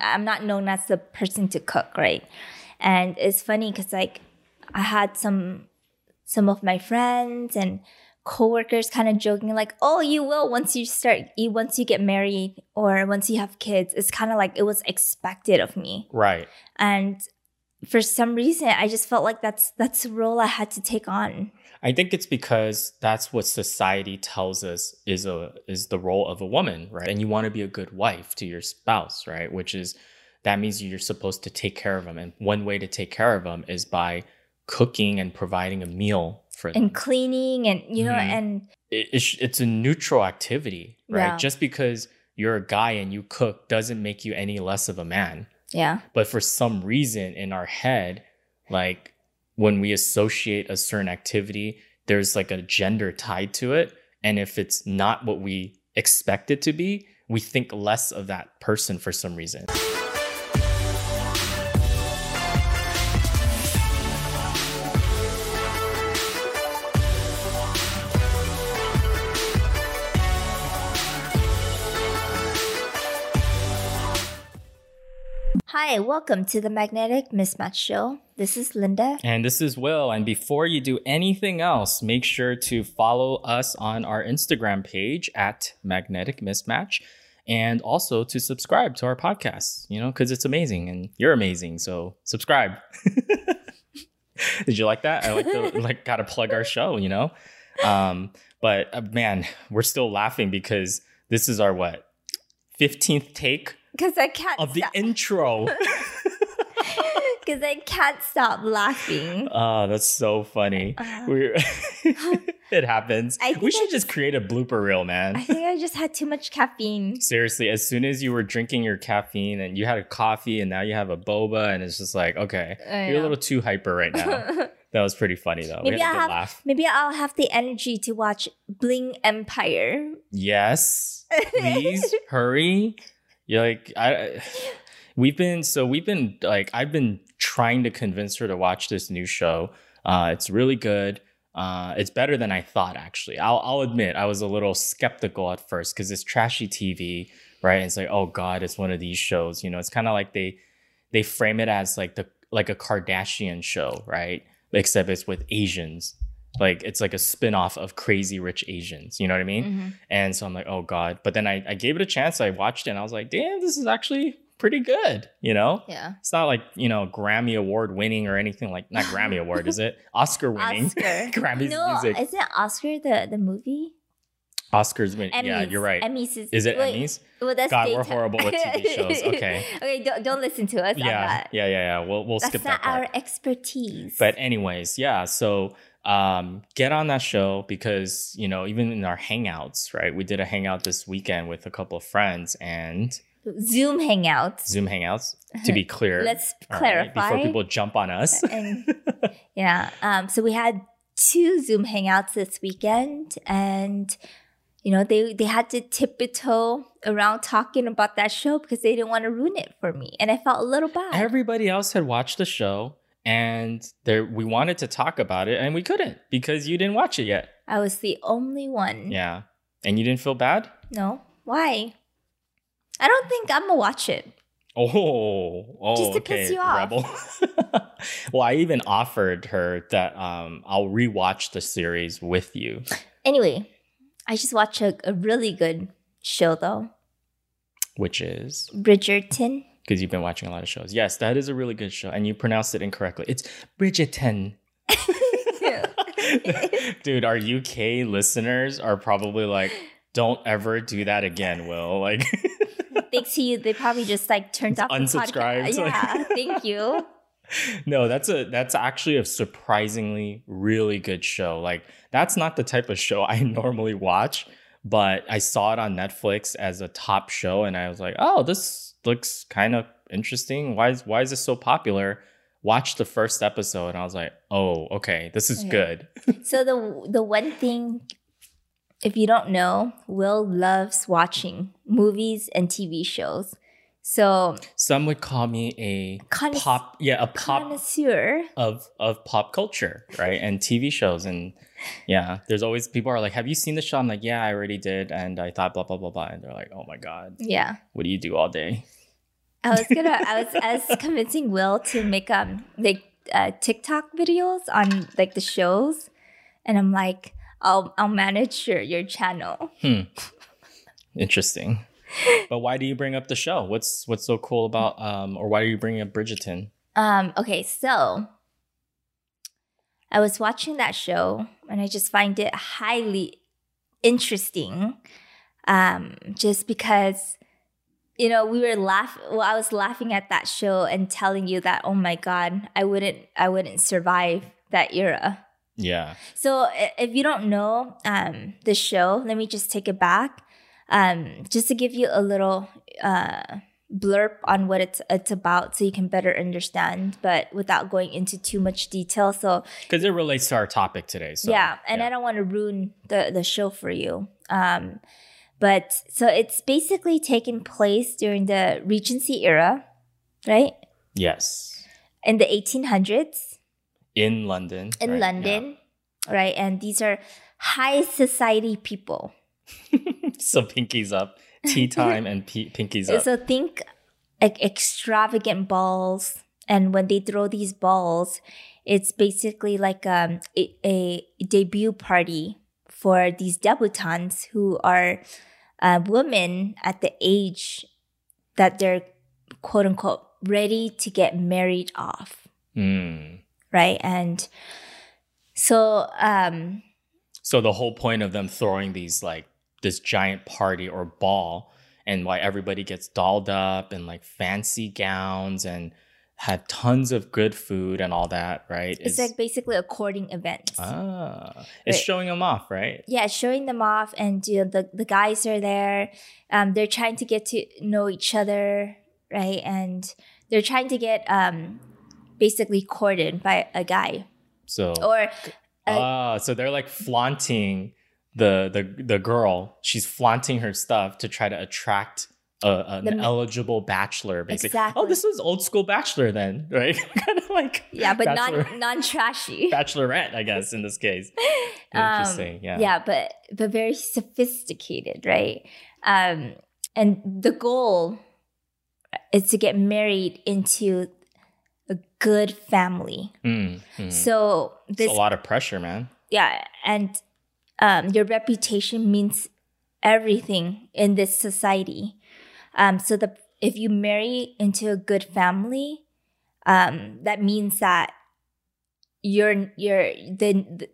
I'm I'm not known as the person to cook, right? And it's funny because like I had some some of my friends and coworkers kind of joking like, "Oh, you will once you start you once you get married or once you have kids." It's kind of like it was expected of me. Right. And for some reason, I just felt like that's that's a role I had to take on. I think it's because that's what society tells us is a is the role of a woman, right? And you want to be a good wife to your spouse, right? Which is that means you're supposed to take care of them, and one way to take care of them is by cooking and providing a meal for them. And cleaning and you know Mhm. and It- it's, it's a neutral activity, right? Yeah. Just because you're a guy and you cook doesn't make you any less of a man. Yeah. But for some reason in our head, like when we associate a certain activity, there's like a gender tied to it. And if it's not what we expect it to be, we think less of that person for some reason. Hi, welcome to the Magnetic Mismatch Show. This is Linda. And this is Will. And before you do anything else, make sure to follow us on our Instagram page at Magnetic Mismatch and also to subscribe to our podcast, you know, because it's amazing and you're amazing. So subscribe. Did you like that? I like the, like, gotta plug our show, you know? Um, but uh, man, we're still laughing because this is our what? 15th take Because I can't of the intro. Because I can't stop laughing. Oh, that's so funny. Uh, We're it happens. We should I just create a blooper reel, man. I think I just had too much caffeine. Seriously, as soon as you were drinking your caffeine and you had a coffee and now you have a boba and it's just like, okay, you're a little too hyper right now. that was pretty funny though. Maybe we had a I good have laugh. maybe I'll have the energy to watch Bling Empire. Yes. Please hurry. You're like I we've been so we've been like I've been trying to convince her to watch this new show. Uh it's really good. Uh it's better than I thought actually. I'll I'll admit I was a little skeptical at first cuz it's trashy TV, right? it's like, "Oh god, it's one of these shows." You know, it's kind of like they they frame it as like the like a Kardashian show, right? Except it's with Asians. Like it's like a spin-off of Crazy Rich Asians, you know what I mean? Mhm. And so I'm like, oh God. But then I, I gave it a chance. I watched it and I was like, damn, this is actually pretty good. You know? Yeah. It's not like, you know, Grammy Award winning or anything like not Grammy Award, is it? Oscar winning. Oscar. Grammy's no, music. isn't Oscar the, the movie? Oscars winning. Emmys. Yeah, you're right. Emmys is, Is it wait, Emmys? Well, that's God, we're horrible with TV shows. Okay. okay, don't, don't listen to us on Yeah, that. yeah, yeah, yeah. We'll we'll That's skip not that part. our expertise. But anyways, yeah. So um, get on that show because you know even in our hangouts, right? We did a hangout this weekend with a couple of friends and Zoom Hangouts. Zoom hangouts. To be clear, Let's all right, clarify. before people jump on us. and yeah, um, so we had two Zoom Hangouts this weekend, and you know they they had to tiptoe around talking about that show because they didn't want to ruin it for me, and I felt a little bad. Everybody else had watched the show, and there we wanted to talk about it, and we couldn't because you didn't watch it yet. I was the only one. Yeah, and you didn't feel bad. No, why? I don't think I'm gonna watch it. Oh, oh, Just to okay, piss you off. rebel. well, I even offered her that um, I'll rewatch the series with you. Anyway, I just watched a, a really good show though, which is Bridgerton. Because you've been watching a lot of shows. Yes, that is a really good show, and you pronounced it incorrectly. It's Bridgerton. Dude, our UK listeners are probably like, "Don't ever do that again, Will." Like, Thanks to you, they probably just like turned off the Unsubscribed. podcast. Yeah, thank you. no, that's a that's actually a surprisingly really good show. Like, that's not the type of show I normally watch, but I saw it on Netflix as a top show, and I was like, "Oh, this looks kind of interesting. Why is why is this so popular?" Watched the first episode, and I was like, "Oh, okay, this is Okay. good." So the the one thing, if you don't know, Will loves watching movies and TV shows. So Some would call me a pop, yeah, a pop connoisseur. of of pop culture, right? And TV shows, and yeah, there's always people are like, "Have you seen the show?" I'm like, "Yeah, I already did," and I thought blah blah blah blah, and they're like, "Oh my god, Yeah, what do you do all day?" I was gonna. I was I was convincing Will to make um like uh, TikTok videos on like the shows, and I'm like, I'll I'll manage your your channel. Hmm. Interesting. but why do you bring up the show? What's what's so cool about um or why are you bringing up Bridgerton? Um. Okay. So I was watching that show, and I just find it highly interesting. Um, just because you know, we were laughing. Well, I was laughing at that show and telling you that, oh my god, I wouldn't, I wouldn't survive that era. Yeah. So if you don't know um, the show, let me just take it back, um, just to give you a little uh, blurb on what it's it's about, so you can better understand, but without going into too much detail. So because it relates to our topic today. So, yeah, and yeah. I don't want to ruin the the show for you. Um, but so it's basically taken place during the Regency era, right? Yes. In the 1800s. In London. In right? London, yeah. right? And these are high society people. so pinkies up, tea time and p- pinkies up. So think like extravagant balls, and when they throw these balls, it's basically like um, a, a debut party for these debutantes who are uh, women at the age that they're quote unquote ready to get married off. Mm. Right. And so, um, so the whole point of them throwing these like this giant party or ball and why everybody gets dolled up in like fancy gowns and had tons of good food and all that, right? It's, it's like basically a courting event. Ah, it's right. showing them off, right? Yeah, showing them off, and you know, the the guys are there. Um, they're trying to get to know each other, right? And they're trying to get um, basically courted by a guy. So or ah, uh, so they're like flaunting the the the girl. She's flaunting her stuff to try to attract a, an the, eligible bachelor, basically. Exactly. Oh, this was old school bachelor then, right? kind of like yeah, but non non trashy bachelorette, I guess in this case. Interesting, um, yeah, yeah, but but very sophisticated, right? Um, and the goal is to get married into a good family. Mm, mm. So this it's a lot of pressure, man. Yeah, and um, your reputation means everything in this society. Um, so the if you marry into a good family, um, that means that you're you're the, the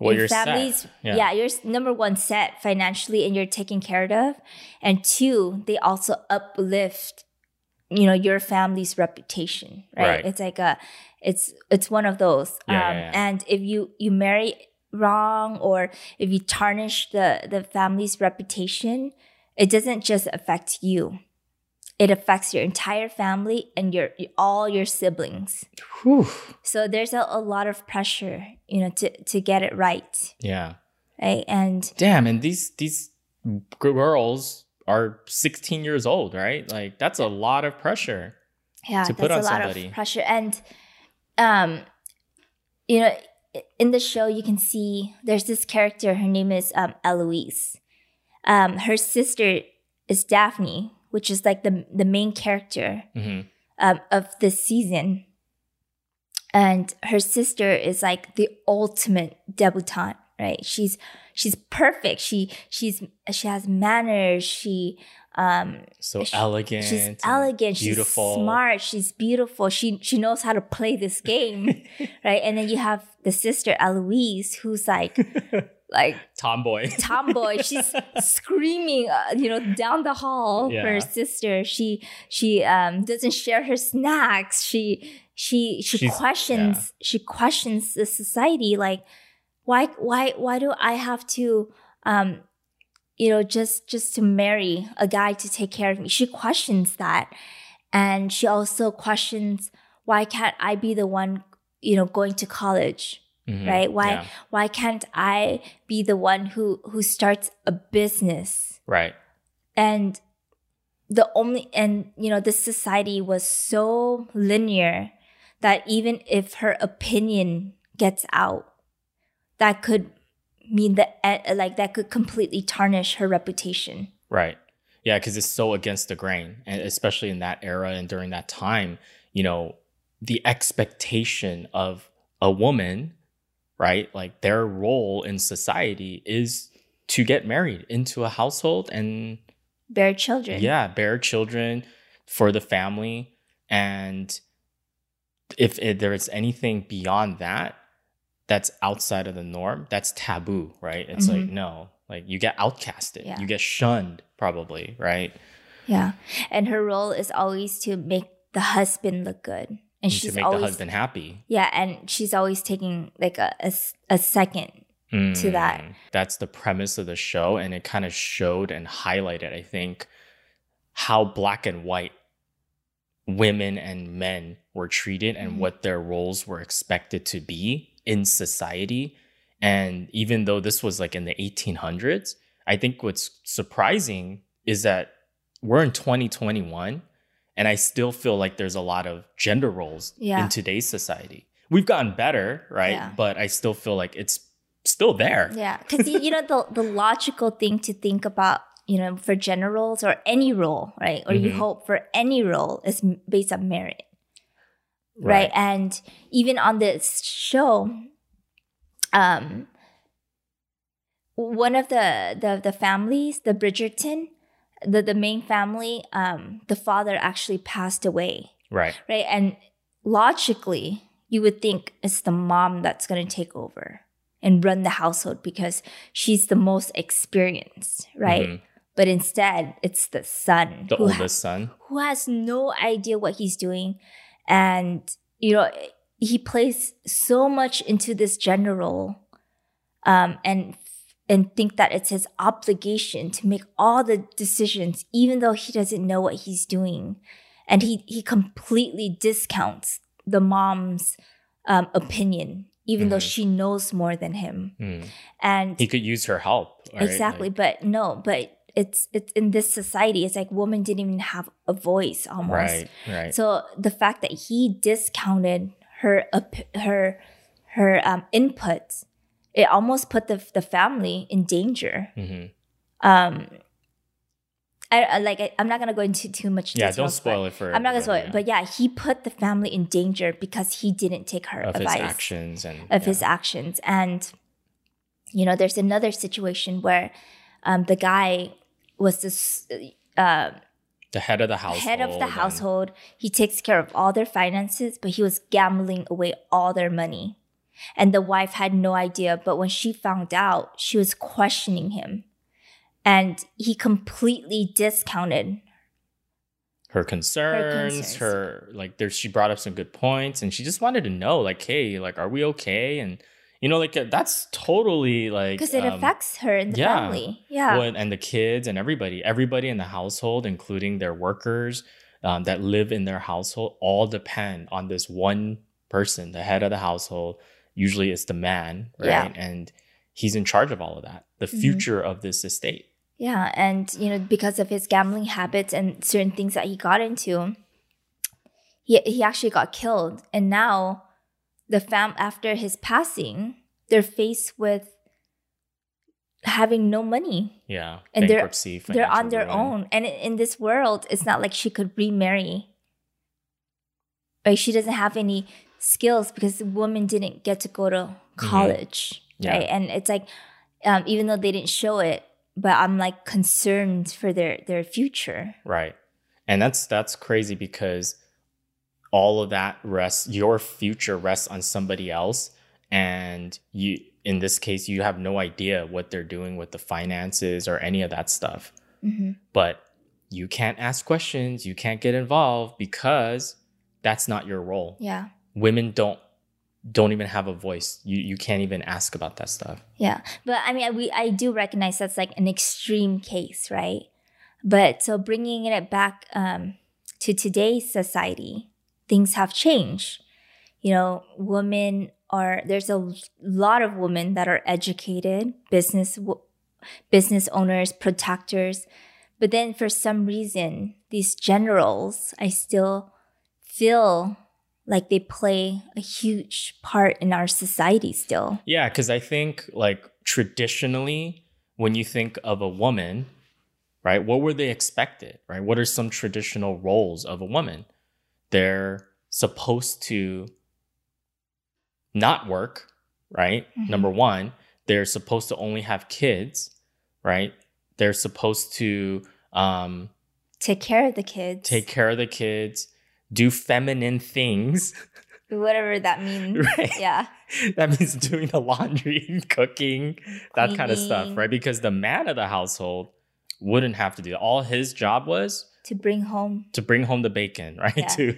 well, your families, yeah. yeah, you're number one set financially, and you're taken care of, and two, they also uplift, you know, your family's reputation, right? right. It's like a, it's it's one of those, yeah, um, yeah, and if you you marry wrong or if you tarnish the the family's reputation, it doesn't just affect you. It affects your entire family and your all your siblings. Whew. So there's a, a lot of pressure, you know, to to get it right. Yeah. Right. And damn, and these these girls are 16 years old, right? Like that's a lot of pressure. Yeah, to put on a lot somebody. of pressure. And um, you know, in the show you can see there's this character, her name is um Eloise um, her sister is Daphne, which is like the the main character mm-hmm. um, of this season, and her sister is like the ultimate debutante. Right? She's she's perfect. She she's she has manners. She um so she, elegant she's elegant beautiful. she's smart she's beautiful she she knows how to play this game right and then you have the sister eloise who's like like tomboy tomboy she's screaming uh, you know down the hall yeah. for her sister she she um doesn't share her snacks she she she she's, questions yeah. she questions the society like why why why do i have to um you know just just to marry a guy to take care of me she questions that and she also questions why can't i be the one you know going to college Mm-hmm. Right? Why yeah. why can't I be the one who who starts a business? Right. And the only and you know the society was so linear that even if her opinion gets out that could mean that eh, like that could completely tarnish her reputation right Yeah, because it's so against the grain, and especially in that era and during that time, you know, the expectation of a woman, right? Like their role in society is to get married into a household and bear children. Yeah, bear children for the family. And if it, there is anything beyond that, that's outside of the norm, that's taboo, right? It's mm-hmm. like, no, like you get outcasted, yeah. you get shunned, probably, right? Yeah. And her role is always to make the husband look good. And, and she's to make always, the husband happy. Yeah. And she's always taking like a, a, a second mm, to that. That's the premise of the show. And it kind of showed and highlighted, I think, how black and white women and men were treated and mm-hmm. what their roles were expected to be in society. And even though this was like in the 1800s, I think what's surprising is that we're in 2021 and I still feel like there's a lot of gender roles yeah. in today's society. We've gotten better, right? Yeah. But I still feel like it's still there. Yeah. Because, you know, the, the logical thing to think about you know, for gender roles or any role, right? Or mm-hmm. you hope for any role is based on merit. Right. right. And even on this show, um, one of the, the, the families, the Bridgerton, the, the main family, um, the father actually passed away. Right. Right. And logically, you would think it's the mom that's going to take over and run the household because she's the most experienced, right? Mm-hmm. But instead, it's the son. The oldest son. Who has no idea what he's doing. And, you know, he plays so much into this gender role um, and and think that it's his obligation to make all the decisions, even though he doesn't know what he's doing. And he, he completely discounts the mom's um, opinion, even mm-hmm. though she knows more than him. Mm. And he could use her help. Right? Exactly. Like, but no, but it's it's in this society it's like women didn't even have a voice almost right right so the fact that he discounted her her her um inputs it almost put the the family in danger mm-hmm. um I, I like I, am not gonna go into too much. Yeah, don't spoil it for. I'm not gonna spoil yeah. it, but yeah, he put the family in danger because he didn't take her of advice his actions and of yeah. his actions, and you know, there's another situation where um, the guy was this uh, the head of the household. Head of the household. He takes care of all their finances, but he was gambling away all their money. And the wife had no idea, but when she found out, she was questioning him. And he completely discounted her concerns, her, concerns. her like there she brought up some good points and she just wanted to know like hey, like are we okay? And you know, like that's totally like because it um, affects her and the yeah. family. Yeah, well, and the kids and everybody, everybody in the household, including their workers um, that live in their household, all depend on this one person, the head of the household. Usually, it's the man, right? Yeah. And he's in charge of all of that, the mm-hmm. future mm-hmm. of this estate. Yeah, and you know, because of his gambling habits and certain things that he got into, he he actually got killed, and now the fam after his passing, they're faced with having no money. Yeah, and they're they're on their ruin. own. And in this world, it's not like she could remarry. Like she doesn't have any skills because the woman didn't get to go to mm-hmm. college, mm-hmm. yeah. right? And it's like, um, even though they didn't show it, but I'm like concerned for their their future. Right, and that's that's crazy because all of that rests your future rests on somebody else. And you in this case you have no idea what they're doing with the finances or any of that stuff. Mm-hmm. but you can't ask questions. You can't get involved because that's not your role. Yeah. Women don't don't even have a voice. You you can't even ask about that stuff. Yeah. But i mean we i do recognize that's like an extreme case right? But so bringing it back um, to today's society things have changed. You know, women are there's a lot of women that are educated, business business owners, protectors, but then for some reason, these generals, I still feel like they play a huge part in our society still. Yeah, because I think like traditionally, when you think of a woman, right? What were they expected, right? What are some traditional roles of a woman? They're supposed to not work, right? Mhm. Number one, they're supposed to only have kids, right? They're supposed to um, Take care of the kids. take care of the kids, do feminine things, whatever that means. right? Yeah. that means doing the laundry, cooking, that kind of stuff, right? Because the man of the household wouldn't have to do that. All his job was To bring home to bring home the bacon, right? Yeah. To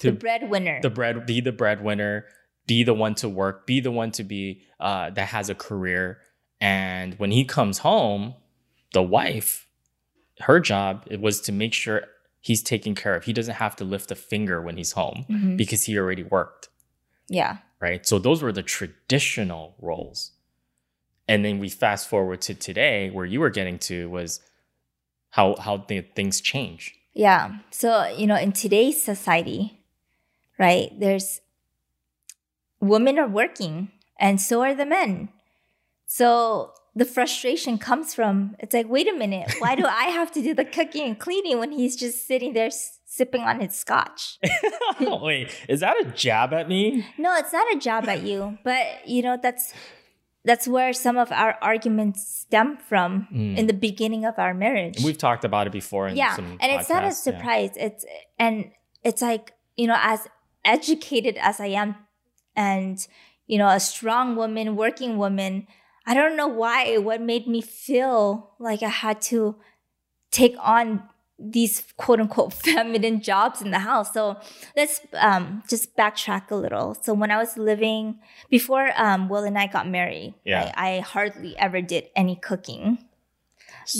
the to breadwinner. the bread, be the breadwinner, be the one to work, be the one to be uh, that has a career. And when he comes home, the wife, her job it was to make sure he's taken care of. He doesn't have to lift a finger when he's home Mhm. because he already worked Yeah. right? So those were the traditional roles. And then we fast forward to today, where you were getting to was how how the things change. Yeah. So, you know, in today's society, right, there's women are working and so are the men. So the frustration comes from it's like, wait a minute, why do I have to do the cooking and cleaning when he's just sitting there sipping on his scotch? Wait, is that a jab at me? No, it's not a jab at you, but you know, that's that's where some of our arguments stem from Mm. in the beginning of our marriage. We've talked about it before in yeah and it's not a podcasts, yeah. surprise it's and it's like you know as educated as i am and you know a strong woman working woman i don't know why what made me feel like i had to take on these quote unquote feminine jobs in the house so let's um, just backtrack a little so when i was living before um, will and i got married Yeah. right, i hardly ever did any cooking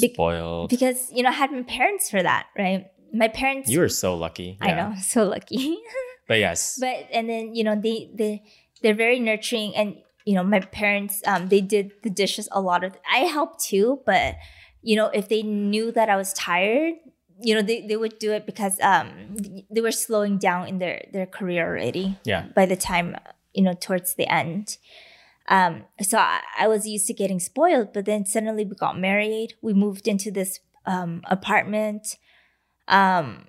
Be- Spoiled. because you know I had my parents for that, right? My parents. you were so lucky. I know, so lucky. But yes. but and then you know they they they're very nurturing, and you know my parents um they did the dishes a lot of. I helped too, but you know if they knew that I was tired, you know they, they would do it because um they were slowing down in their their career already yeah. by the time you know towards the end um so I, I was used to getting spoiled but then suddenly we got married we moved into this um apartment um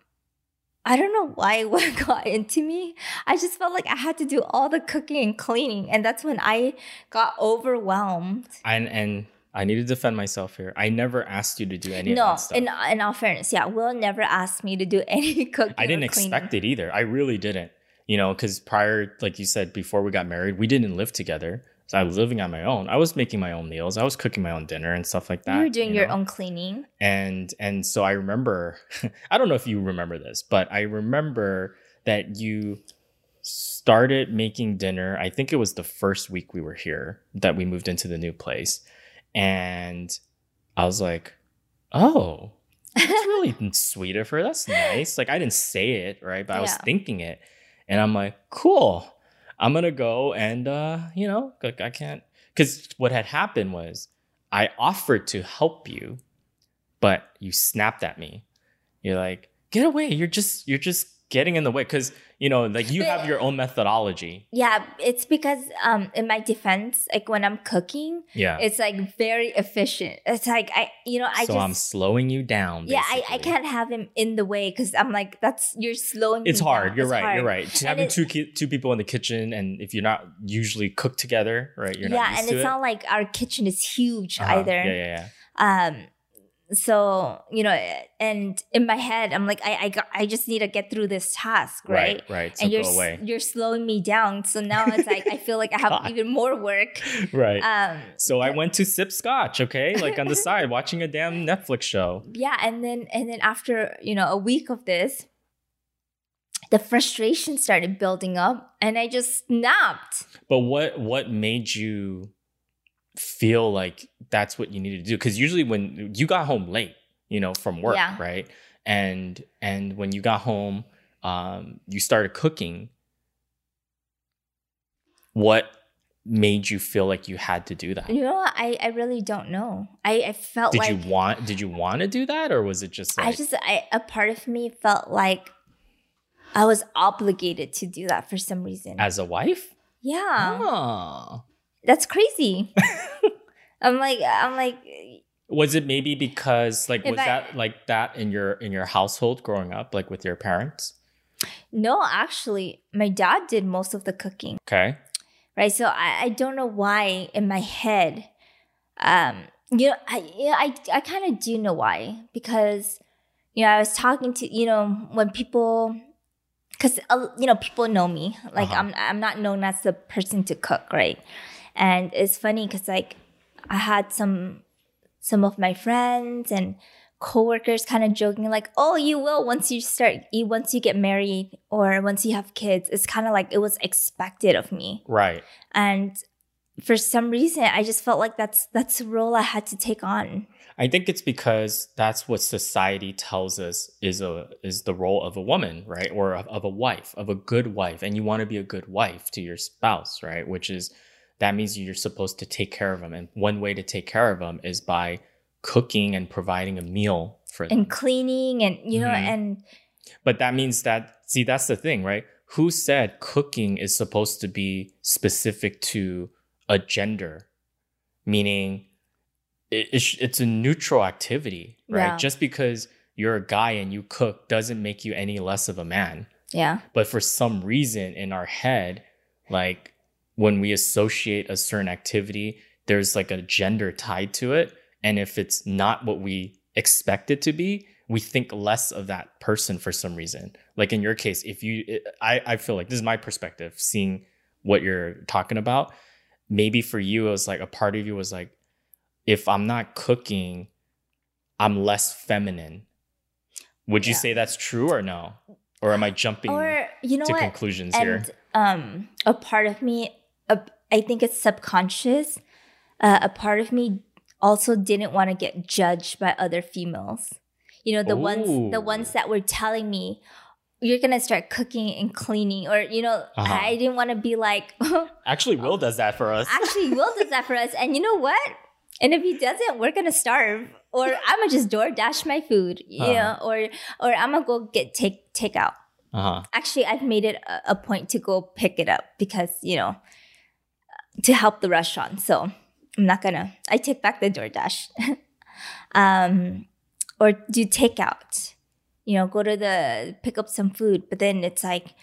I don't know why what got into me. I just felt like I had to do all the cooking and cleaning, and that's when I got overwhelmed. And and I need to defend myself here. I never asked you to do any of no, that stuff. in in all fairness, yeah, Will never asked me to do any cooking. I didn't expect it either. I really didn't. You know, because prior, like you said, before we got married, we didn't live together. So I was living on my own. I was making my own meals. I was cooking my own dinner and stuff like that. You were doing your know? own cleaning. and and so I remember. I don't know if you remember this, but I remember that you started making dinner. I think it was the first week we were here that we moved into the new place, and I was like, "Oh, that's really sweet of her. That's nice. Like I didn't say it, right? But I was Yeah. thinking it. And I'm like, cool. I'm gonna go and uh, you know, like I can't because what had happened was I offered to help you, but you snapped at me. You're like, get away. You're just you're just getting in the way. Cause you know, like you have your own methodology. Yeah, it's because um in my defense, like when I'm cooking, Yeah. it's like very efficient. It's like I you know, I so just I'm slowing you down. Yeah, I, I can't have him in the way because I'm like, that's you're slowing It's me hard. down. You're It's right. hard. You're right. And Having it- two ki- two people in the kitchen, and if you're not usually cooked together, right? You're not yeah, and it's it. not like our kitchen is huge Uh-huh. either. Yeah, yeah, yeah. Um, so you know, and in my head, I'm like, I I got, I just need to get through this task, right? Right, right. So and you're away. you're slowing me down. So now it's like I feel like I have even more work. Right. Um, so I went to sip scotch, okay, like on the side, watching a damn Netflix show. yeah, and then and then after you know a week of this, the frustration started building up, and I just snapped. But what what made you feel like that's what you needed to do? Because usually when you got home late, you know, from work, Yeah. right? And and when you got home, um, you started cooking. What made you feel like you had to do that? You know, what? I I really don't know. I I felt Did like you want did you want to do that or was it just like I just I a part of me felt like I was obligated to do that for some reason. as a wife? yeah, Oh. That's crazy. I'm like I'm like Was it maybe because like was I- that like that in your in your household growing up, like with your parents? No, actually, my dad did most of the cooking. Okay. right? So I, I don't know why in my head, um, you know, I I I kind of do know why because you know I was talking to you know when people because uh, you know people know me like Uh-huh. I'm I'm not known as the person to cook right, and it's funny because like I had some some of my friends and coworkers kind of joking like oh you will once you start you once you get married or once you have kids it's kind of like it was expected of me Right. and for some reason i just felt like that's that's the role i had to take on I think it's because that's what society tells us is a is the role of a woman, right? Or of, of a wife, of a good wife. And you want to be a good wife to your spouse, right? Which is that means you're supposed to take care of them. And one way to take care of them is by cooking and providing a meal for them. and cleaning and you know Mhm. and But that means that, see, that's the thing, right? Who said cooking is supposed to be specific to a gender? Meaning, it, it's, it's a neutral activity, right? Yeah. Just because you're a guy and you cook doesn't make you any less of a man. yeah But for some reason in our head, like when we associate a certain activity, there's like a gender tied to it. And if it's not what we expect it to be, we think less of that person for some reason. Like in your case, if you, I, I feel like this is my perspective, seeing what you're talking about. Maybe for you, it was like a part of you was like, if I'm not cooking, I'm less feminine. Would you Yeah. say that's true or no? Or am I jumping? or you know to what conclusions here. um a part of me a, i think it's subconscious uh, a part of me also didn't want to get judged by other females you know the ones the ones that were telling me you're gonna start cooking and cleaning or you know Uh-huh. i didn't want to be like Actually, Will does that for us. actually will does that for us and you know what and if he doesn't we're gonna starve or i'm gonna just DoorDash my food you Uh-huh. know or or i'm gonna go get take take out Uh-huh. actually i've made it a, a point to go pick it up because you know to help the restaurant so i'm not gonna i take back the DoorDash um or do takeout you know go to the pick up some food but then it's like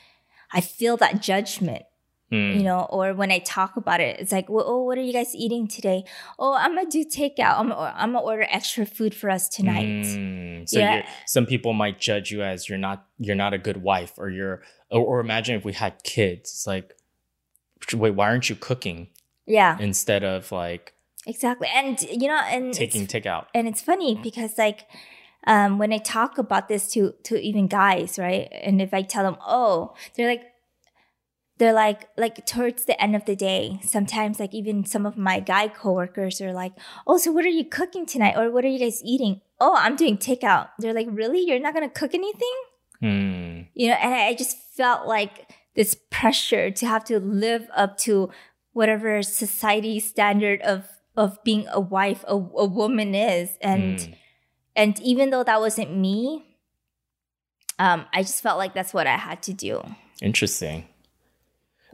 i feel that judgment Hmm. you know or when i talk about it it's like well, oh what are you guys eating today oh i'm gonna do takeout i'm, I'm gonna order extra food for us tonight Mm. So Yeah. some people might judge you as you're not you're not a good wife, or you're or, or imagine if we had kids. It's like, wait, why aren't you cooking yeah instead of like exactly and you know and taking takeout? and it's funny because like um, when I talk about this to to even guys, right? And if I tell them, oh, they're like, they're like, like towards the end of the day, sometimes like even some of my guy coworkers are like, oh, so what are you cooking tonight, or what are you guys eating? Oh, I'm doing takeout. They're like, really? You're not gonna cook anything? Hmm. you know and I just felt like this pressure to have to live up to whatever society standard of of being a wife a, a woman is and Mm. and even though that wasn't me um i just felt like that's what i had to do Interesting.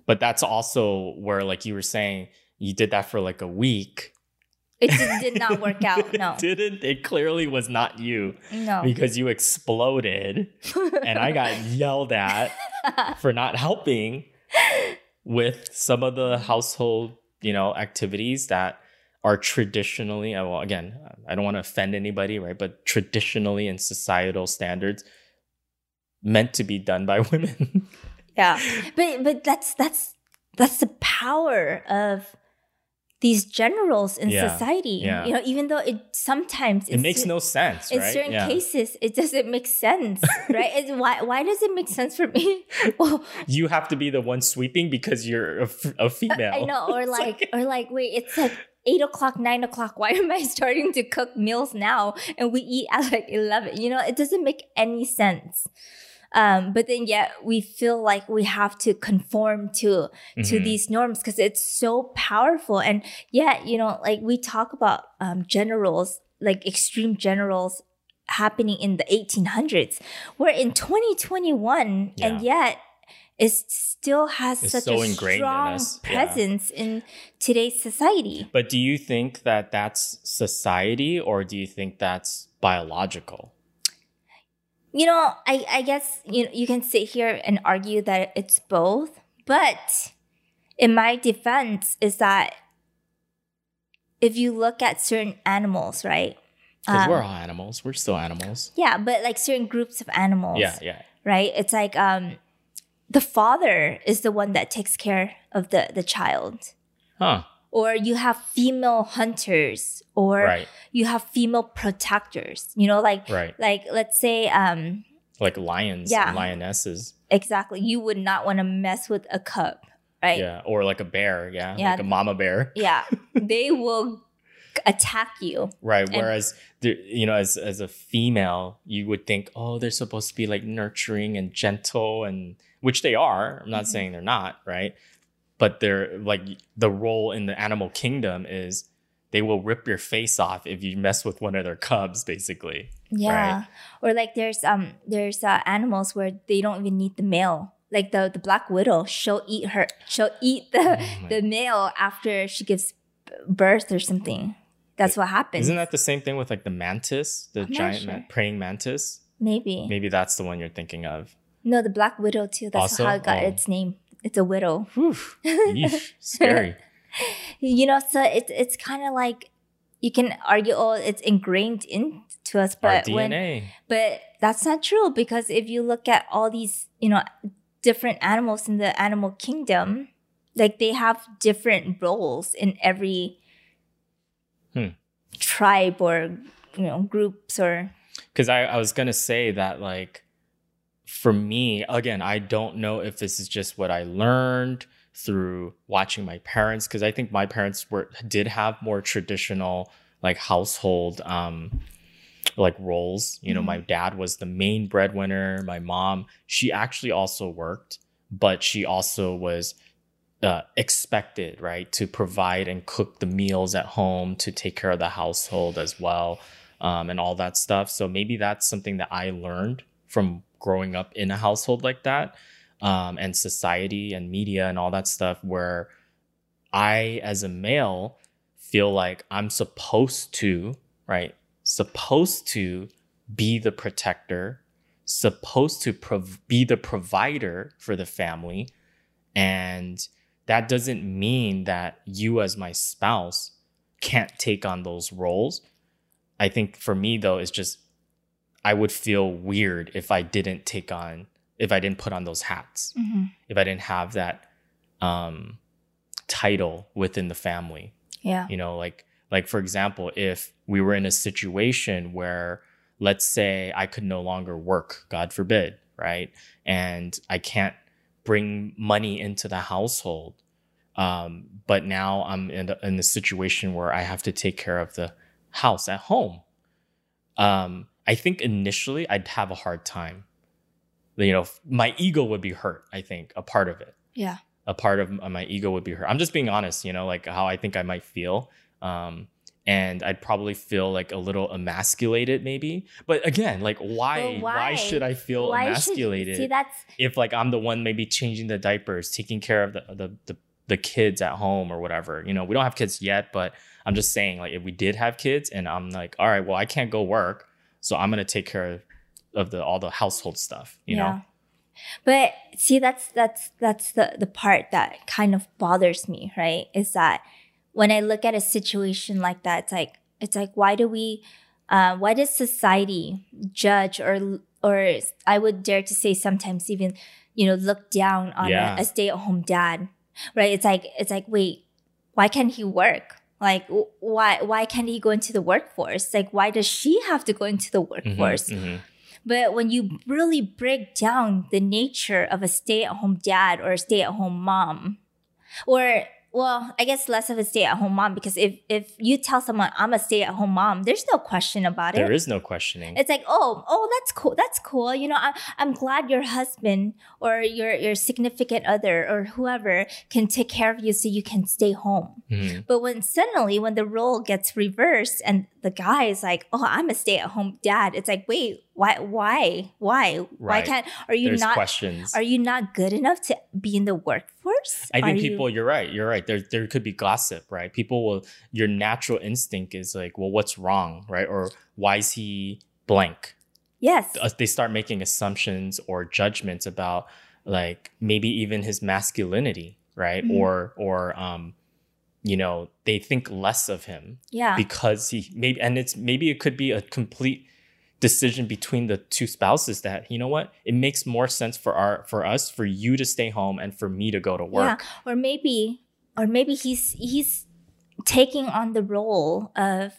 But that's also where, like you were saying, you did that for like a week. it just did not work out no it didn't. It clearly was not you no because you exploded, and I got yelled at for not helping with some of the household, you know, activities that are traditionally, uh, well, again, I don't want to offend anybody, right? But traditionally in societal standards, meant to be done by women. yeah but but that's that's that's the power of these generals in Yeah, society yeah. you know even though it sometimes it makes no sense, in right? certain Yeah. cases it doesn't make sense right it's, why why does it make sense for me well You have to be the one sweeping because you're a, f- a female. i know or like or like wait it's like eight o'clock nine o'clock why am i starting to cook meals now and we eat at like 11 you know it doesn't make any sense um, but then yet we feel like we have to conform to to Mhm. these norms because it's so powerful and yet you know like we talk about um, generals like extreme generals happening in the 1800s we're in 2021 and yet it still has It's such so a strong us, yeah. presence in today's society. But do you think that that's society or do you think that's biological? You know, I, I guess you know, you can sit here and argue that it's both, but in my defense is that if you look at certain animals, right? Because Um, we're all animals. We're still animals. Yeah, but like certain groups of animals. Yeah, yeah. right? It's like um, the father is the one that takes care of the the child, Huh. Or you have female hunters, or Right. you have female protectors. You know, like Right. like let's say um, Like lions Yeah. and lionesses. exactly, you would not want to mess with a cub, right? Yeah. Or like a bear. Yeah. Yeah. Like a mama bear. Yeah, they will attack you. Right. And- Whereas, you know, as, as a female, you would think, oh, they're supposed to be like nurturing and gentle, and which they are. I'm not Mhm. saying they're not, right? But they're like the role in the animal kingdom is they will rip your face off if you mess with one of their cubs, basically. Yeah, or like there's um there's uh, animals where they don't even need the male. Like the the black widow, she'll eat her, she'll eat the Oh the male after she gives birth or something. That's what happens. Isn't that the same thing with like the mantis, the I'm giant sure. praying mantis? maybe? Maybe that's the one you're thinking of. No, the black widow too. That's Also? how it got Oh. its name. It's a widow. Yeesh, scary. You know, so it's it's kind of like you can argue, oh, it's ingrained into us, Our but when DNA. But that's not true because if you look at all these, you know, different animals in the animal kingdom, like they have different roles in every Hmm. tribe or you know groups or because I, I was gonna say that like for me again i don't know if this is just what i learned through watching my parents because i think my parents were did have more traditional like household um like roles you know Mhm. my dad was the main breadwinner my mom she actually also worked but she also was uh, expected right to provide and cook the meals at home to take care of the household as well um, and all that stuff. So maybe that's something that I learned from growing up in a household like that, um, and society and media and all that stuff, where I, as a male, feel like I'm supposed to, right, supposed to be the protector, supposed to prov- be the provider for the family, and that doesn't mean that you, as my spouse, can't take on those roles. I think for me though, it's just I would feel weird if I didn't take on if I didn't put on those hats, if I didn't have that um, title within the family. yeah, You know, like like for example, if we were in a situation where let's say I could no longer work, God forbid, right? And I can't bring money into the household. Um, but now I'm in the, in the situation where I have to take care of the house at home. Um, I think initially I'd have a hard time. You know, my ego would be hurt. I think a part of it yeah, a part of my ego would be hurt. I'm just being honest, you know, like how I think I might feel. Um, and I'd probably feel like a little emasculated, maybe. But again, like why? Why, why? should I feel Why should- emasculated see, that's if like I'm the one maybe changing the diapers, taking care of the, the the the kids at home or whatever? You know, we don't have kids yet, but I'm just saying, like, if we did have kids, and I'm like, all right, well, I can't go work, so I'm gonna take care of, the all the household stuff. You know, But see, that's that's that's the the part that kind of bothers me, right? Is that when I look at a situation like that, it's like it's like why do we, uh, why does society judge or or I would dare to say sometimes even you know look down on Yeah. a, a stay at home dad, right? It's like it's like wait, why can't he work? Like why why can't he go into the workforce? Like why does she have to go into the Mhm, workforce? mhm. But when you really break down the nature of a stay at home dad or a stay at home mom, or well, I guess less of a stay at home mom because if if you tell someone I'm a stay at home mom, there's no question about there There is no questioning. It's like, oh, oh, that's cool. That's cool. You know, I, I'm glad your husband or your your significant other or whoever can take care of you so you can stay home. Mhm. But when suddenly when the role gets reversed and the guy is like, "Oh, I'm a stay-at-home dad," it's like, wait, Why? Why? Why? Why can't? Are you There's not? questions. Are you not good enough to be in the workforce? I think Are people, you, are right. You're right. There, there could be gossip, right? People will. Your natural instinct is like, well, what's wrong, right? Or why is he blank? Yes. Uh, They start making assumptions or judgments about, like maybe even his masculinity, right? Mhm. Or, or, um, you know, they think less of him Yeah. because he maybe, and it's maybe it could be a complete decision between the two spouses that you know what it makes more sense for our for us for you to stay home and for me to go to work Yeah. Or maybe, or maybe he's he's taking on the role of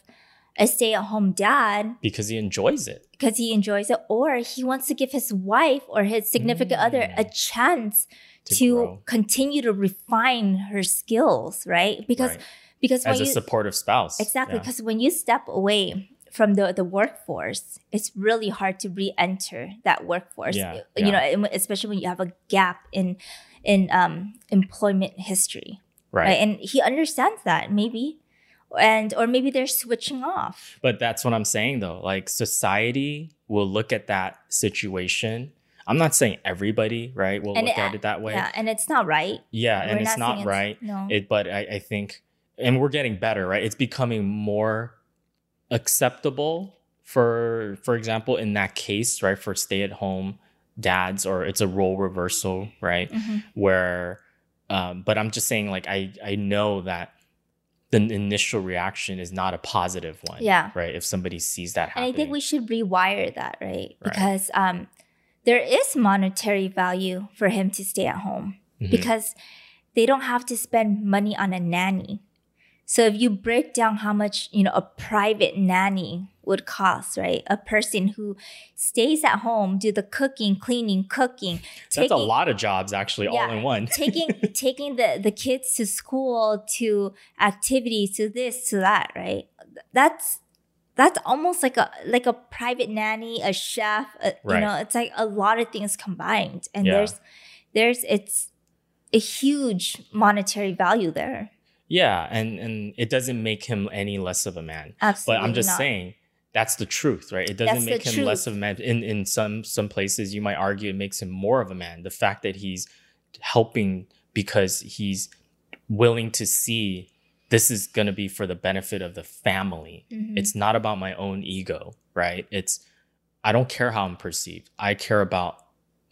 a stay-at-home dad because he enjoys it because he enjoys it, or he wants to give his wife or his significant other mm. a chance to, to, continue to refine her skills, right? Because right. because as a you supportive spouse exactly Yeah. because when you step away from the the workforce, it's really hard to re-enter that workforce. Yeah, You yeah. know, especially when you have a gap in in um, employment history, right, right? And he understands that maybe, and or maybe they're switching off. but that's what i'm saying though like society will look at that situation i'm not saying everybody right will And look it- at it that way Yeah, and it's not right. Yeah, We're and it's not not right no. it but I, I think and we're getting better right it's becoming more acceptable for for example in that case right for stay-at-home dads or it's a role reversal right Mhm. where um but i'm just saying like i i know that the initial reaction is not a positive one Yeah. right if somebody sees that And I think we should rewire that, right? Right. Because um, there is monetary value for him to stay at home Mhm. because they don't have to spend money on a nanny. So if you break down how much you know a private nanny would cost, right? A person who stays at home, do the cooking, cleaning, cooking, that's a lot of jobs actually all in one taking taking the the kids to school, to activities, to this, to that, right? That's that's almost like a like a private nanny, a chef. Uh, a, Right. You know, it's like a lot of things combined, and Yeah. there's there's it's a huge monetary value there. Yeah and and it doesn't make him any less of a man. Absolutely, but i'm just not. saying that's the truth right? It doesn't That's make him less of a man. In in some some places you might argue it makes him more of a man. The fact that he's helping because he's willing to see this is going to be for the benefit of the family. Mhm. it's not about my own ego right? It's i don't care how i'm perceived. I care about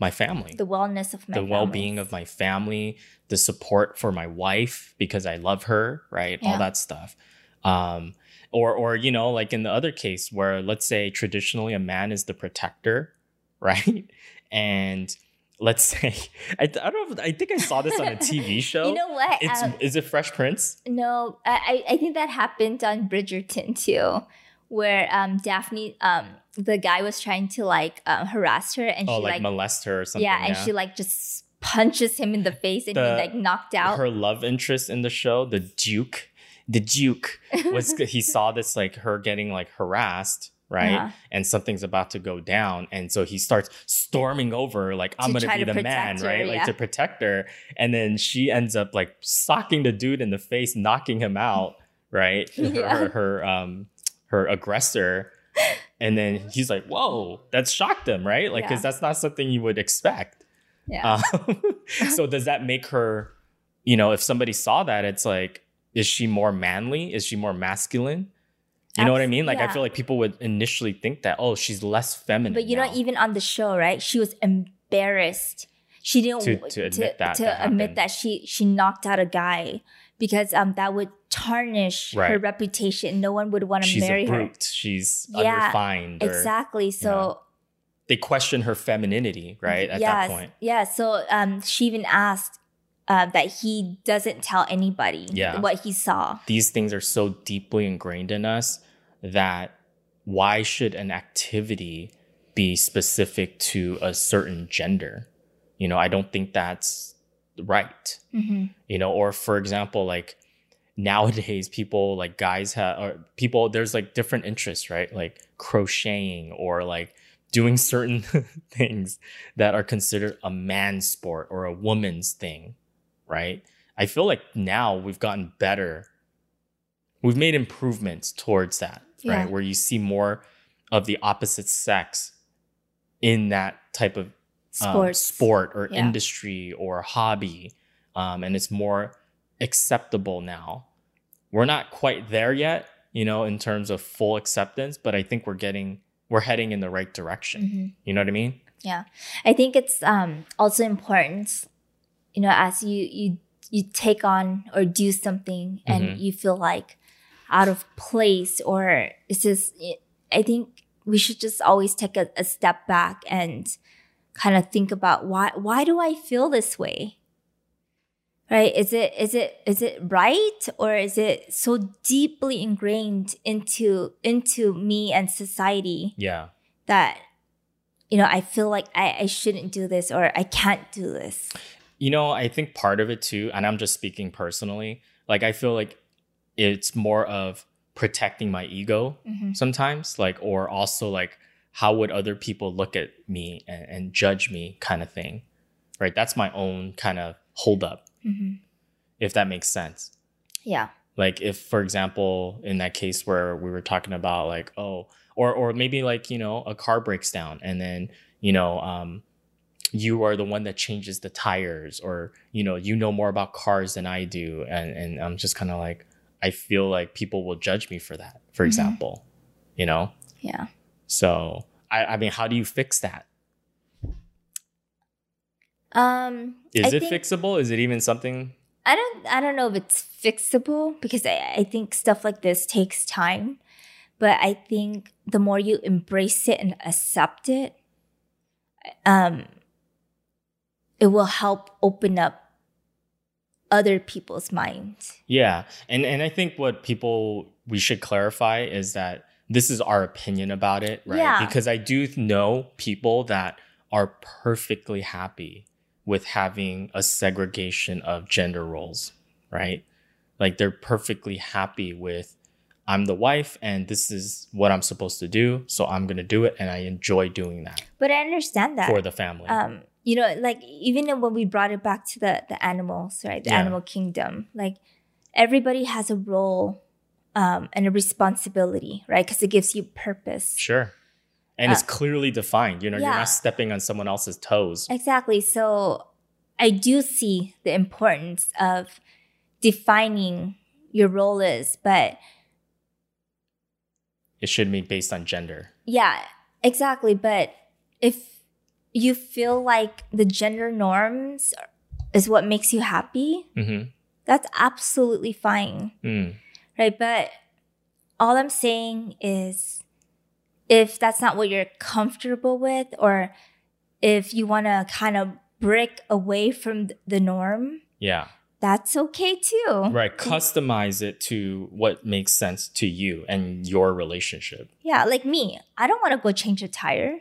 my family. The wellness of my the well-being families. of my family the support for my wife because i love her right? Yeah. all that stuff. Um or or you know like in the other case where let's say traditionally a man is the protector right? And let's say i, I don't know i think i saw this on a tv show. You know what? it's Um, is it fresh prince? No, I, I I think that happened on Bridgerton too, where um Daphne um the guy was trying to like um, harass her and oh she like, like, molest her or something yeah, and she like just punches him in the face and The- he like knocked out. her love interest in the show the duke the duke was he saw this like her getting like harassed right Uh-huh. and something's about to go down and so he starts storming over like i'm To gonna be to the man her, right like yeah. to protect her and then she ends up like socking the dude in the face knocking him out right her, Yeah. her, her um her aggressor and then he's like whoa that shocked him right like because Yeah. that's not something you would expect yeah. um, so does that make her, you know, if somebody saw that, it's like, is she more manly? Is she more masculine? You know what I mean? Like, I feel like people would initially think that, oh, she's less feminine. but you know, now. even on the show, right? She was embarrassed. She didn't To- to admit that to that admit that she she knocked out a guy because um that would tarnish her reputation. No one would want to marry a her. brute. She's Yeah, unrefined. Or Exactly. So They question her femininity, right? At yes, that point. Yeah. So um, she even asked uh, that he doesn't tell anybody Yeah. what he saw. These things are so deeply ingrained in us that why should an activity be specific to a certain gender? You know, I don't think that's right. hmm you know or for example like nowadays people like guys have or people there's like different interests right? Like crocheting or like doing certain things that are considered a man's sport or a woman's thing right? I feel like now we've gotten better. We've made improvements towards that right? Yeah. where you see more of the opposite sex in that type of um, sport or Yeah. industry or hobby. Um, and it's more acceptable now. We're not quite there yet, you know, in terms of full acceptance, but I think we're getting, we're heading in the right direction. Mhm. You know what I mean? Yeah, I think it's um, also important, you know, as you you you take on or do something and Mhm. you feel like out of place or it's just. I think we should just always take a, a step back and kind of think about why why do I feel this way? Right? Is it is it is it right or is it so deeply ingrained into into me and society? Yeah. that you know i feel like I, I shouldn't do this or i can't do this You know, I think part of it too, and I'm just speaking personally, like I feel like it's more of protecting my ego mm-hmm. sometimes, like, or also like, how would other people look at me and, and judge me kind of thing, right? That's my own kind of holdup, Mm-hmm. if that makes sense. yeah Like, if, for example, in that case where we were talking about, like, oh, or, or maybe like, you know, a car breaks down and then, you know, um, you are the one that changes the tires or you know you know more about cars than i do and and i'm just kind of like i feel like people will judge me for that for Mhm. example you know yeah so i i mean how do you fix that? Um is I it think- fixable? Is it even something? I don't i don't know if it's fixable because I, I think stuff like this takes time but i think the more you embrace it and accept it um it will help open up other people's minds yeah and and i think what people we should clarify is that this is our opinion about it right? Yeah. because i do know people that are perfectly happy with having a segregation of gender roles right? Like they're perfectly happy with i'm the wife and this is what i'm supposed to do so i'm going to do it and i enjoy doing that but i understand that. for the family. Um you know like even when we brought it back to the the animals right? The Yeah. animal kingdom like everybody has a role um and a responsibility right? Because it gives you purpose. Sure. And it's Uh, clearly defined. You know you're not stepping on someone else's toes. Exactly. So i do see the importance of defining your role is but it should be based on gender. Yeah exactly. But if you feel like the gender norms is what makes you happy mm-hmm. that's absolutely fine. Mm. Right? But all I'm saying is if that's not what you're comfortable with, or if you want to kind of break away from the norm, yeah that's okay too. Right. Customize it to what makes sense to you and your relationship. Yeah, like me, I don't want to go change a tire.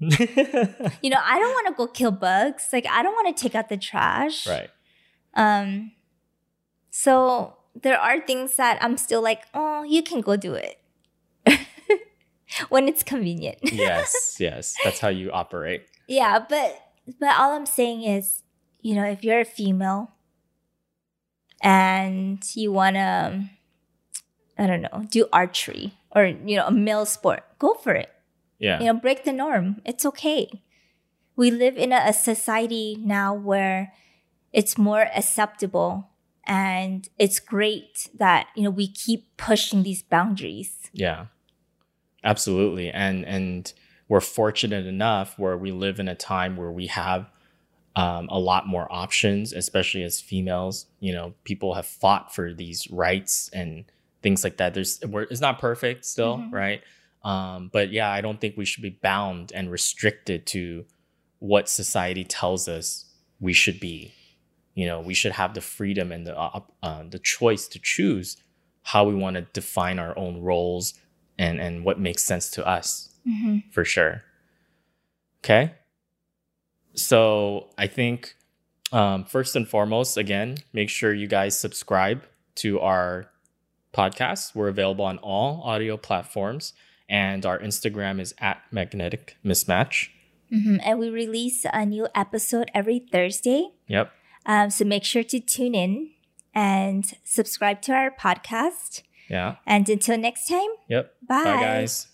You know, I don't want to go kill bugs. Like, I don't want to take out the trash. right. Um, so there are things that I'm still like, oh, you can go do it when it's convenient. Yes. Yes. That's how you operate. Yeah, but but all I'm saying is, you know, if you're a female and you wanna, I don't know, do archery or you know a male sport, go for it. Yeah. You know, break the norm. It's okay. We live in a, a society now where it's more acceptable, and it's great that you know we keep pushing these boundaries. Yeah. Absolutely. And and we're fortunate enough where we live in a time where we have um, a lot more options, especially as females. You know, people have fought for these rights and things like that. There's we're, it's not perfect still, Mhm. right? Um, but yeah, I don't think we should be bound and restricted to what society tells us we should be. You know, we should have the freedom and the uh, uh, the choice to choose how we want to define our own roles and and what makes sense to us Mm-hmm. for sure. Okay. So I think um, first and foremost, again, make sure you guys subscribe to our podcast. We're available on all audio platforms, and our Instagram is at Magnetic Mismatch. hmm And we release a new episode every Thursday. Yep. Um, so make sure to tune in and subscribe to our podcast. Yeah. And until next time, Yep. bye. Bye, guys.